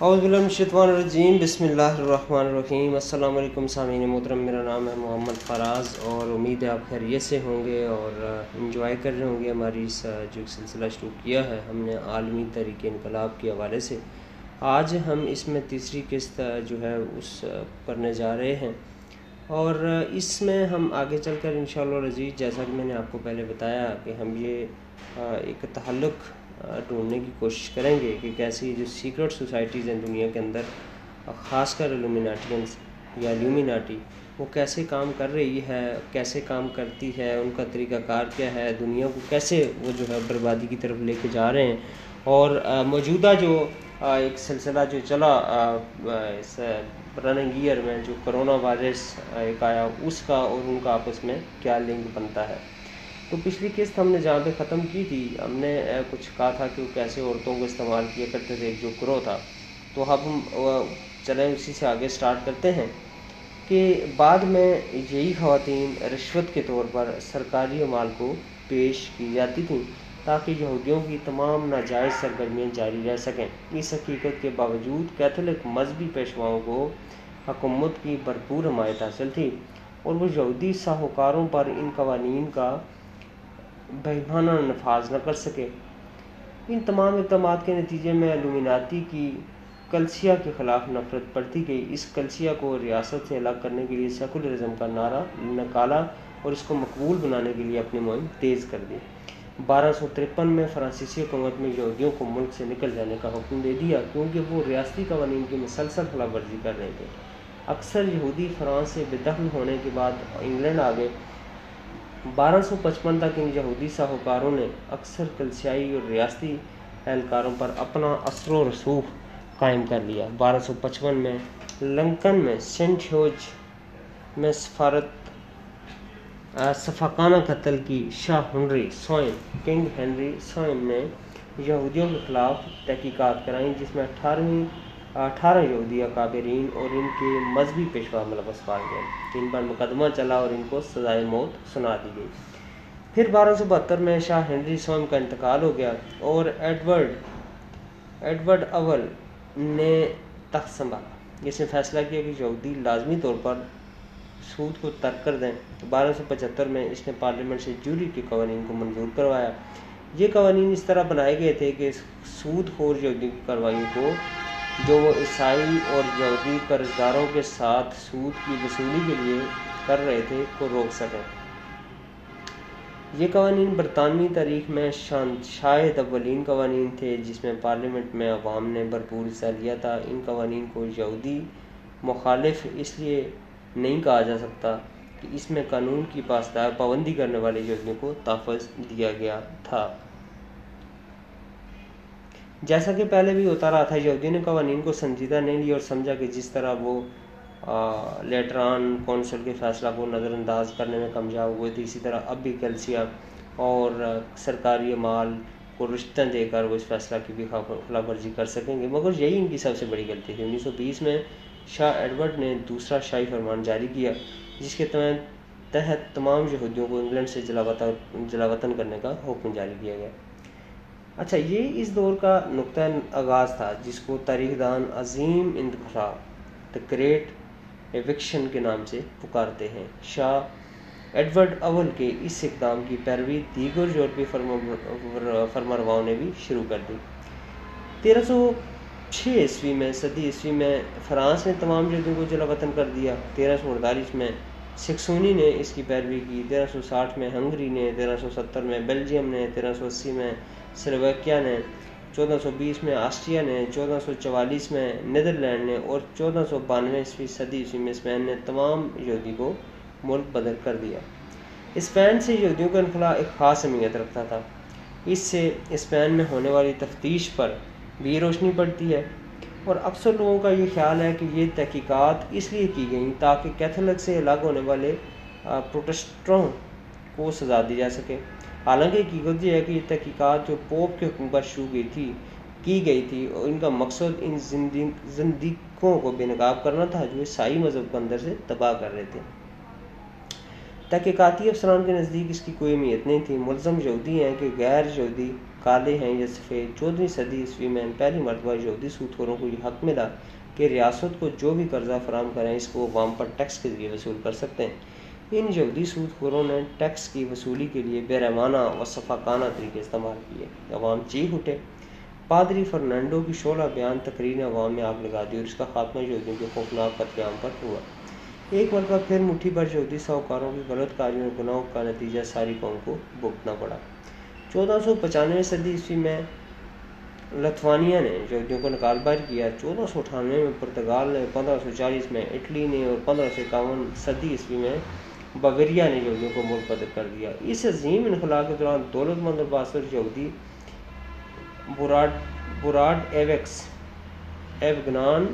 اعوذ بسم اللہ الرحمن الرحیم۔ السلام علیکم سامعین محترم، میرا نام ہے محمد فراز اور امید ہے آپ خیریت سے ہوں گے اور انجوائے کر رہے ہوں گے۔ ہماری اس جو سلسلہ شروع کیا ہے، ہم نے عالمی تحریک انقلاب کے حوالے سے، آج ہم اس میں تیسری قسط جو ہے اس کرنے جا رہے ہیں۔ اور اس میں ہم آگے چل کر انشاءاللہ رضیز جیسا کہ میں نے آپ کو پہلے بتایا کہ ہم یہ ایک تعلق ڈھونڈنے کی کوشش کریں گے کہ کیسی جو سیکرٹ سوسائٹیز ہیں دنیا کے اندر خاص کر الومیناٹینس یا الومیناٹی وہ کیسے کام کر رہی ہے، کیسے کام کرتی ہے، ان کا طریقہ کار کیا ہے، دنیا کو کیسے وہ جو ہے بربادی کی طرف لے کے جا رہے ہیں؟ اور موجودہ جو ایک سلسلہ جو چلا اس رننگ ایئر میں جو کرونا وائرس ایک آیا، اس کا اور ان کا آپس میں کیا لنک بنتا ہے؟ تو پچھلی قسط ہم نے جہاں پہ ختم کی تھی، ہم نے کچھ کہا تھا کہ وہ کیسے عورتوں کو استعمال کیا کرتے تھے، ایک جو گروہ تھا۔ تو اب ہم چلیں اسی سے آگے سٹارٹ کرتے ہیں کہ بعد میں یہی خواتین رشوت کے طور پر سرکاری مال کو پیش کی جاتی تھیں تاکہ یہودیوں کی تمام ناجائز سرگرمیاں جاری رہ سکیں۔ اس حقیقت کے باوجود کیتھولک مذہبی پیشواؤں کو حکومت کی بھرپور حمایت حاصل تھی اور وہ یہودی ساہوکاروں پر ان قوانین کا بہمانہ نفاذ نہ کر سکے۔ ان تمام اقدامات کے نتیجے میں الومیناتی کی کلسیا کے خلاف نفرت پڑتی گئی۔ اس کلسیا کو ریاست سے الگ کرنے کے لیے سیکولرزم کا نعرہ، نکالا اور اس کو مقبول بنانے کے لیے اپنی مہم تیز کر دی۔ بارہ سو ترپن میں فرانسیسی حکومت میں یہودیوں کو ملک سے نکل جانے کا حکم دے دیا کیونکہ وہ ریاستی قوانین کی مسلسل خلاف ورزی کر رہے تھے۔ اکثر یہودی فرانس سے بے دخل ہونے کے بعد انگلینڈ آگے بارہ سو پچپن تک ان یہودی ساہوکاروں نے اکثر کلسیائی اور ریاستی اہلکاروں پر اپنا اثر و رسوخ قائم کر لیا۔ بارہ سو پچپن میں لنکن میں سینٹ ہیوج میں سفارت صفاقانہ قتل کی شاہ ہنری سوئن، کنگ ہنری سوئن نے یہودیوں کے خلاف تحقیقات کرائیں، جس میں اٹھارہویں اٹھارہ یہودی اکابرین اور ان کے مذہبی پیشوا ملوث پائے گئے ان پر مقدمہ چلا اور ان کو سزائے موت سنا دی گئی۔ پھر بارہ سو بہتر میں شاہ ہنری سوم کا انتقال ہو گیا اور ایڈورڈ ایڈورڈ اول نے تخت سنبھالا۔ اس نے فیصلہ کیا کہ یہودی لازمی طور پر سود کو ترک کر دیں۔ بارہ سو پچہتر میں اس نے پارلیمنٹ سے جوری کے قوانین کو منظور کروایا۔ یہ قوانین اس طرح بنائے گئے تھے کہ سود خور یہودی کروائیوں کو جو وہ عیسائی اور یہودی قرض داروں کے ساتھ سود کی وصولی کے لیے کر رہے تھے کو روک سکیں۔ یہ قوانین برطانوی تاریخ میں شاید اولین قوانین تھے، جس میں پارلیمنٹ میں عوام نے بھرپور حصہ لیا تھا۔ ان قوانین کو یہودی مخالف اس لیے نہیں کہا جا سکتا کہ اس میں قانون کی پاسدار پابندی کرنے والے یہودیوں کو تحفظ دیا گیا تھا۔ جیسا کہ پہلے بھی ہوتا رہا تھا یہودی نے قوانین کو سنجیدہ نہیں لیا اور سمجھا کہ جس طرح وہ لیٹران کونسل کے فیصلہ کو نظر انداز کرنے میں کامیاب ہوئے تھے، اسی طرح اب بھی کلسیا اور سرکاری مال کو رشتہ دے کر وہ اس فیصلہ کی بھی خلاف ورزی کر سکیں گے۔ مگر یہی ان کی سب سے بڑی غلطی تھی۔ انیس سو بیس میں شاہ ایڈورڈ نے دوسرا شاہی فرمان جاری کیا، جس کے تحت تمام یہودیوں کو انگلینڈ سے جلا وطن کرنے کا حکم جاری کیا گیا۔ اچھا یہ اس دور کا نقطۂ آغاز تھا جس کو تاریخ دان عظیم انتخاب دا گریٹ ایوکشن کے نام سے پکارتے ہیں۔ شاہ ایڈورڈ اول کے اس اقدام کی پیروی دیگر یورپی فرمرواؤں نے بھی شروع کر دی۔ تیرہ سو چھ عیسوی میں، صدی عیسوی میں فرانس نے تمام جلدوں کو جلا وطن کر دیا۔ تیرہ سو اڑتالیس میں سکسونی نے اس کی پیروی کی۔ تیرہ سو ساٹھ میں ہنگری نے، تیرہ سو ستر میں بیلجیم نے، تیرہ سو اسی میں سلویکیا نے، چودہ سو بیس میں آسٹریا نے، چودہ سو چوالیس میں نیدرلینڈ نے اور چودہ سو بانوے عیسوی صدی عیسوی میں اسپین نے تمام یہودی کو ملک بدل کر دیا۔ اسپین سے یہودیوں کا انخلا ایک خاص اہمیت رکھتا تھا۔ اس سے اسپین میں ہونے والی تفتیش پر بھی روشنی پڑتی ہے اور اکثر لوگوں کا یہ خیال ہے کہ یہ تحقیقات اس لیے کی گئیں تاکہ کیتھولک سے الگ ہونے والے پروٹسٹروں کو سزا دی جا سکے۔ حالانکہ حقیقت یہ ہے کہ یہ تحقیقات جو پوپ کے حکم پر شروع گئی تھی، کی گئی تھی اور ان کا مقصد ان زندگیوں کو بے نقاب کرنا تھا جو عیسائی مذہب کو اندر سے تباہ کر رہے تھے۔ تحقیقاتی افسران کے نزدیک اس کی کوئی اہمیت نہیں تھی۔ ملزم یہودی ہیں کہ غیر یہودی کالے ہیں یا سفید چودہویں صدی عیسوی میں پہلی مرتبہ یہودی سود خوروں کو یہ حق ملا کہ ریاست کو جو بھی قرضہ فراہم کریں، اس کو عوام پر ٹیکس کے ذریعے وصول کر سکتے ہیں۔ ان یہودی سود خوروں نے ٹیکس کی وصولی کے لیے بے رحمانہ و صفاقانہ طریقے استعمال کیے۔ عوام چیخ اٹھے۔ پادری فرنانڈو کی شعلہ بیان تقریر عوام میں آگ لگا دی اور اس کا خاتمہ یہودیوں کے خوفناک قتل عام پر ہوا۔ ایک مرتبہ پھر مٹھی بھر یہودی ساہوکاروں کی غلط کاریوں اور گناہوں کا نتیجہ ساری قوم کو بھگتنا پڑا۔ چودہ سو پچانوے صدی عیسوی میں لتھوانیہ نے یہودیوں کو نکال بار کیا۔ چودہ سو اٹھانوے میں پرتگال نے، پندرہ سو چالیس میں اٹلی نے اور پندرہ سو اکاون صدی عیسوی میں بویریا نے یہودیوں کو ملک بدر کر دیا۔ اس عظیم انخلا کے دوران دولت مند اور یہودی براڈ براڈ ایویکس، ایوگنان،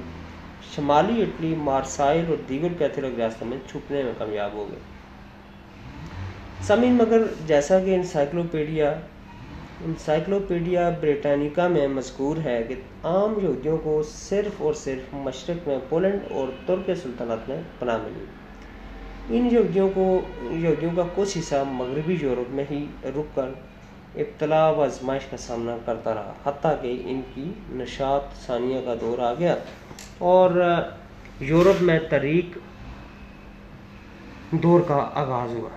شمالی اٹلی، مارسائل اور دیگر کیتھولک ریاستوں میں چھپنے میں کامیاب ہو گئے۔ سمین مگر جیسا کہ انسائکلوپیڈیا انسائکلوپیڈیا بریٹانیکا میں مذکور ہے کہ عام یہودیوں کو صرف اور صرف مشرق میں پولینڈ اور ترک سلطنت میں پناہ ملی۔ ان یہودیوں کو یہودیوں کا کچھ حصہ مغربی یورپ میں ہی رک کر ابتلا و آزمائش کا سامنا کرتا رہا، حتیٰ کہ ان کی نشاط ثانیہ کا دور آ گیا۔ اور یورپ میں طریق دور کا آغاز ہوا۔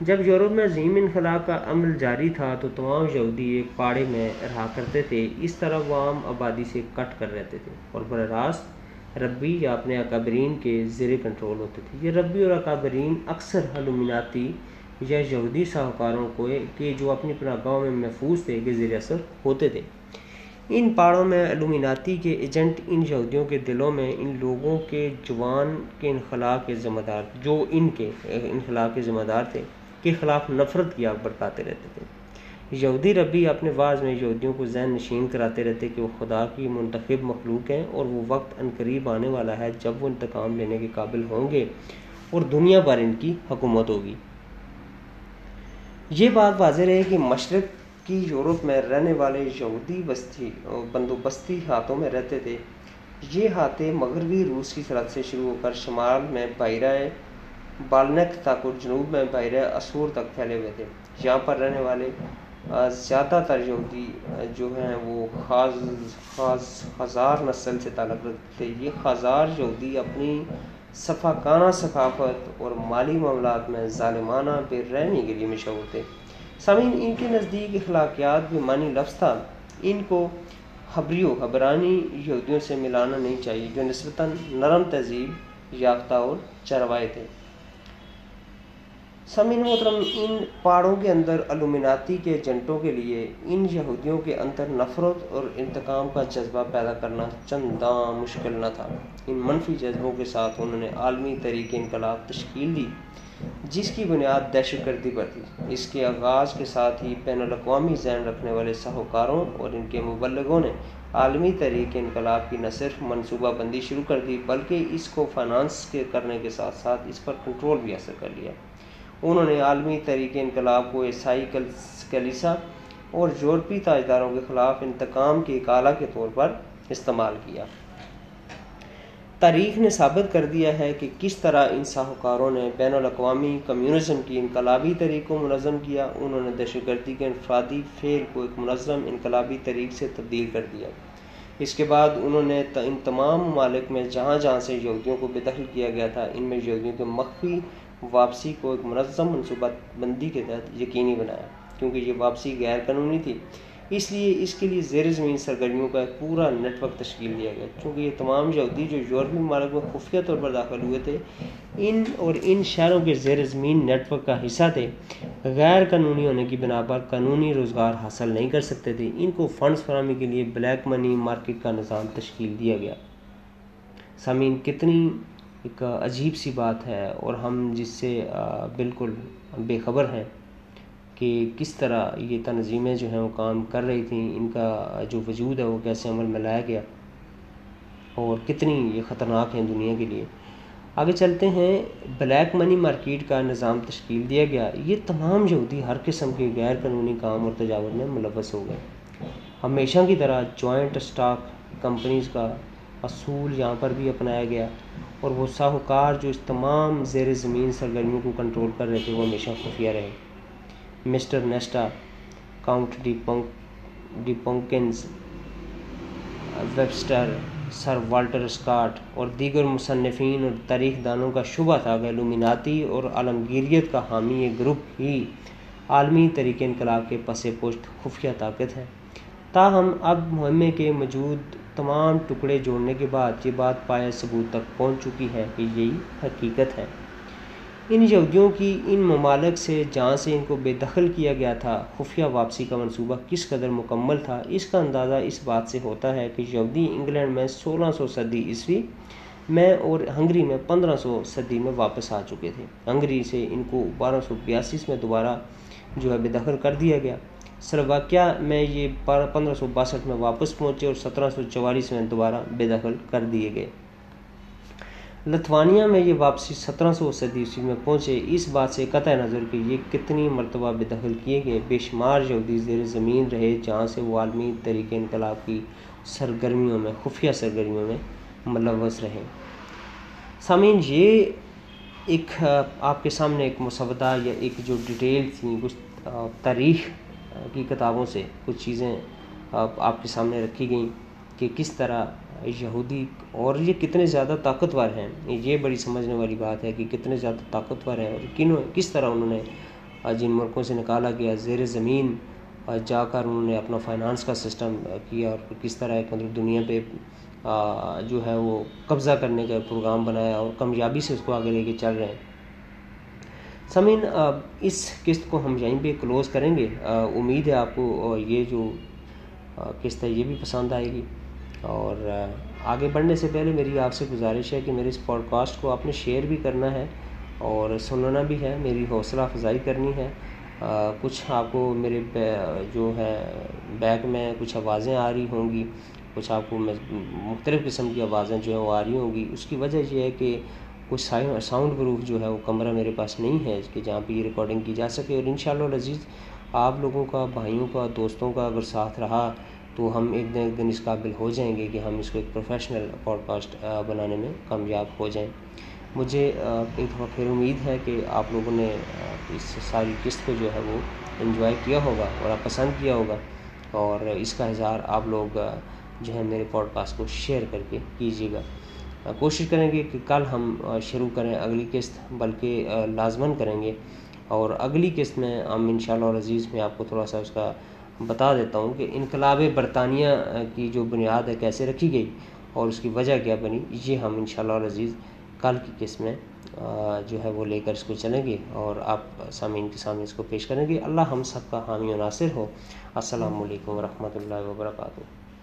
جب یورپ میں عظیم انخلا کا عمل جاری تھا تو تمام یہودی ایک پاڑے میں رہا کرتے تھے، اس طرح وہ عام آبادی سے کٹ کر رہتے تھے اور براہ راست ربی یا اپنے اکابرین کے زیر کنٹرول ہوتے تھے۔ یہ ربی اور اکابرین اکثر حلومناتی یا یہودی ساہوکاروں کو کہ جو اپنی پناہ میں محفوظ تھے کے زیر اثر ہوتے تھے۔ ان پہاڑوں میں علومیناتی کے ایجنٹ ان یہودیوں کے دلوں میں ان لوگوں کے جوان کے انخلا کے ذمہ دار، جو ان کے انخلا کے ذمہ دار تھے، کے خلاف نفرت کی آگ برکاتے رہتے تھے۔ یہودی ربی اپنے بعض میں یہودیوں کو ذہن نشین کراتے رہتے کہ وہ خدا کی منتخب مخلوق ہیں اور وہ وقت قریب آنے والا ہے جب وہ انتقام لینے کے قابل ہوں گے اور دنیا پر ان کی حکومت ہوگی۔ یہ بات واضح رہے کہ مشرق کی یورپ میں رہنے والے یہودی بستی بندوبستی ہاتھوں میں رہتے تھے۔ یہ ہاتھے مغربی روس کی سرحد سے شروع ہو کر شمال میں بحیرہ بالنک تک اور جنوب میں بحیرہ اسور تک پھیلے ہوئے تھے۔ یہاں پر رہنے والے زیادہ تر یہودی جو ہیں وہ خاص خاص ہزار نسل سے تعلق رکھتے تھے یہ خزار یہودی اپنی صفاقانہ ثقافت اور مالی معاملات میں ظالمانہ بے رحمی کے لیے مشہور تھے سامعین، ان کے نزدیک اخلاقیات بھی معنی لفظ تھا۔ ان کو حبریو حبرانی یہودیوں سے ملانا نہیں چاہیے، جو نسبتاً نرم تہذیب، یافتہ اور چروائے تھے۔ سمین محترم، ان پہاڑوں کے اندر علومناتی کے ایجنٹوں کے لیے، ان یہودیوں کے اندر نفرت اور انتقام کا جذبہ پیدا کرنا چنداں مشکل نہ تھا۔ ان منفی جذبوں کے ساتھ انہوں نے عالمی طریق انقلاب تشکیل دی، جس کی بنیاد دہشت گردی پر تھی۔ اس کے آغاز کے ساتھ ہی بین الاقوامی ذہن رکھنے والے ساہوکاروں اور ان کے مبلغوں نے عالمی طریق انقلاب کی نہ صرف منصوبہ بندی شروع کر دی، بلکہ اس کو فائنانس کے کرنے کے ساتھ ساتھ اس پر کنٹرول بھی حاصل کر لیا۔ انہوں نے عالمی طریق انقلاب کو عیسائی کلیسا اور یورپی تاجداروں کے خلاف انتقام کی کالا کے طور پر استعمال کیا۔ تاریخ نے ثابت کر دیا ہے کہ کس طرح ان ساہوکاروں نے بین الاقوامی کمیونزم کی انقلابی طریق کو منظم کیا، انہوں نے دہشت گردی کے انفرادی فعل کو ایک منظم انقلابی طریق سے تبدیل کر دیا۔ اس کے بعد انہوں نے ان تمام ممالک میں جہاں جہاں سے یہودیوں کو بے دخل کیا گیا تھا، ان میں یہودیوں کے مخفی واپسی کو ایک منظم منصوبہ بندی کے تحت یقینی بنایا، کیونکہ یہ واپسی غیر قانونی تھی۔ اس لیے اس کے لیے زیر زمین سرگرمیوں کا ایک پورا نیٹ ورک تشکیل دیا گیا کیونکہ یہ تمام یہودی جو یورپی ممالک میں خفیہ طور پر داخل ہوئے تھے، ان اور ان شہروں کے زیر زمین نیٹ ورک کا حصہ تھے۔ غیر قانونی ہونے کی بنا پر قانونی روزگار حاصل نہیں کر سکتے تھے۔ ان کو فنڈز فراہمی کے لیے بلیک منی مارکیٹ کا نظام تشکیل دیا گیا۔ سامعین، کتنی ایک عجیب سی بات ہے اور ہم جس سے بالکل بے خبر ہیں کہ کس طرح یہ تنظیمیں جو ہیں وہ کام کر رہی تھیں، ان کا جو وجود ہے وہ کیسے عمل میں لایا گیا اور کتنی یہ خطرناک ہیں دنیا کے لیے۔ آگے چلتے ہیں، بلیک منی مارکیٹ کا نظام تشکیل دیا گیا۔ یہ تمام یہودی ہر قسم کے غیر قانونی کام اور تجاور میں ملوث ہو گئے۔ ہمیشہ کی طرح جوائنٹ اسٹاک کمپنیز کا اصول یہاں پر بھی اپنایا گیا اور وہ ساہوکار جو اس تمام زیر زمین سرگرمیوں کو کنٹرول کر رہے تھے، وہ ہمیشہ خفیہ رہے۔ مسٹر نیسٹا، کاؤنٹ ڈی پنک، ڈی پنکنز ویبسٹر، سر والٹر اسکاٹ اور دیگر مصنفین اور تاریخ دانوں کا شبہ تھا کہ لومیناتی اور عالمگیریت کا حامی یہ گروپ ہی عالمی طریقے انقلاب کے پس پشت خفیہ طاقت ہے۔ تاہم، اب مہمے کے موجود تمام ٹکڑے جوڑنے کے بعد یہ بات پایا ثبوت تک پہنچ چکی ہے کہ یہی حقیقت ہے۔ ان یہودیوں کی ان ممالک سے جہاں سے ان کو بے دخل کیا گیا تھا، خفیہ واپسی کا منصوبہ کس قدر مکمل تھا، اس کا اندازہ اس بات سے ہوتا ہے کہ یہودی انگلینڈ میں سولہ سو صدی عیسوی میں اور ہنگری میں پندرہ سو صدی میں واپس آ چکے تھے۔ ہنگری سے ان کو بارہ سو بیاسی میں دوبارہ جو ہے بے دخل کر دیا گیا۔ سلوواکیہ میں یہ پندرہ سو باسٹھ میں واپس پہنچے اور سترہ سو چوالیس میں دوبارہ بے دخل کر دیے گئے۔ لتھوانیا میں یہ واپسی سترہ سو صدی عیسوی میں پہنچے۔ اس بات سے قطع نظر کہ یہ کتنی مرتبہ بے دخل کیے گئے۔ بے شمار یہودی زیر زمین رہے، جہاں سے وہ عالمی طریقے انقلاب کی سرگرمیوں میں، خفیہ سرگرمیوں میں ملوث رہے۔ سامعین، یہ ایک، آپ کے سامنے ایک مسودہ یا ایک جو ڈیٹیل تھیں کچھ تاریخ کی کتابوں سے کچھ چیزیں آپ کے سامنے رکھی گئیں کہ کس طرح یہودی اور یہ کتنے زیادہ طاقتور ہیں، یہ بڑی سمجھنے والی بات ہے کہ کتنے زیادہ طاقتور ہیں اور کنوں کس طرح انہوں نے جن ملکوں سے نکالا گیا، زیر زمین جا کر انہوں نے اپنا فائنانس کا سسٹم کیا اور کس طرح ایک مطلب دنیا پہ جو ہے وہ قبضہ کرنے کا پروگرام بنایا اور کامیابی سے اس کو آگے لے کے چل رہے ہیں۔ سمین اس قسط کو ہم یہیں پہ کلوز کریں گے۔ امید ہے آپ کو یہ جو قسط ہے، یہ بھی پسند آئے گی۔ اور آگے بڑھنے سے پہلے میری آپ سے گزارش ہے کہ میرے اس پوڈ کاسٹ کو آپ نے شیئر بھی کرنا ہے اور سننا بھی ہے۔ میری حوصلہ افزائی کرنی ہے۔ کچھ آپ کو میرے جو ہے، بیک میں کچھ آوازیں آ رہی ہوں گی، کچھ آپ کو مختلف قسم کی آوازیں جو ہیں وہ آ رہی ہوں گی۔ اس کی وجہ یہ ہے کہ کچھ ساؤنڈ پروف جو ہے وہ کمرہ میرے پاس نہیں ہے کہ جہاں پہ یہ ریکارڈنگ کی جا سکے۔ اور انشاءاللہ اللہ آپ لوگوں کا، بھائیوں کا، دوستوں کا اگر ساتھ رہا تو ہم ایک دن ایک دن اس قابل ہو جائیں گے کہ ہم اس کو ایک پروفیشنل پوڈ کاسٹ بنانے میں کامیاب ہو جائیں۔ مجھے ایک دفعہ پھر امید ہے کہ آپ لوگوں نے اس ساری قسط کو جو ہے وہ انجوائے کیا ہوگا اور آپ پسند کیا ہوگا۔ اور اس کا اظہار آپ لوگ جو ہے میرے پوڈ کاسٹ کو شیئر کر کے کیجیے گا۔ کوشش کریں گے کہ کل ہم شروع کریں اگلی قسط، بلکہ لازمن کریں گے۔ اور اگلی قسط میں ہم ان شاء اللہ عزیز میں آپ کو تھوڑا سا اس کا بتا دیتا ہوں کہ انقلاب برطانیہ کی جو بنیاد ہے، کیسے رکھی گئی اور اس کی وجہ کیا بنی، یہ ہم ان شاء اللہ عزیز کل کی قسط میں جو ہے وہ لے کر اس کو چلیں گے اور آپ سامعین کے سامنے اس کو پیش کریں گے۔ اللہ ہم سب کا حامی و ناصر ہو۔ السلام علیکم ورحمۃ اللہ وبرکاتہ۔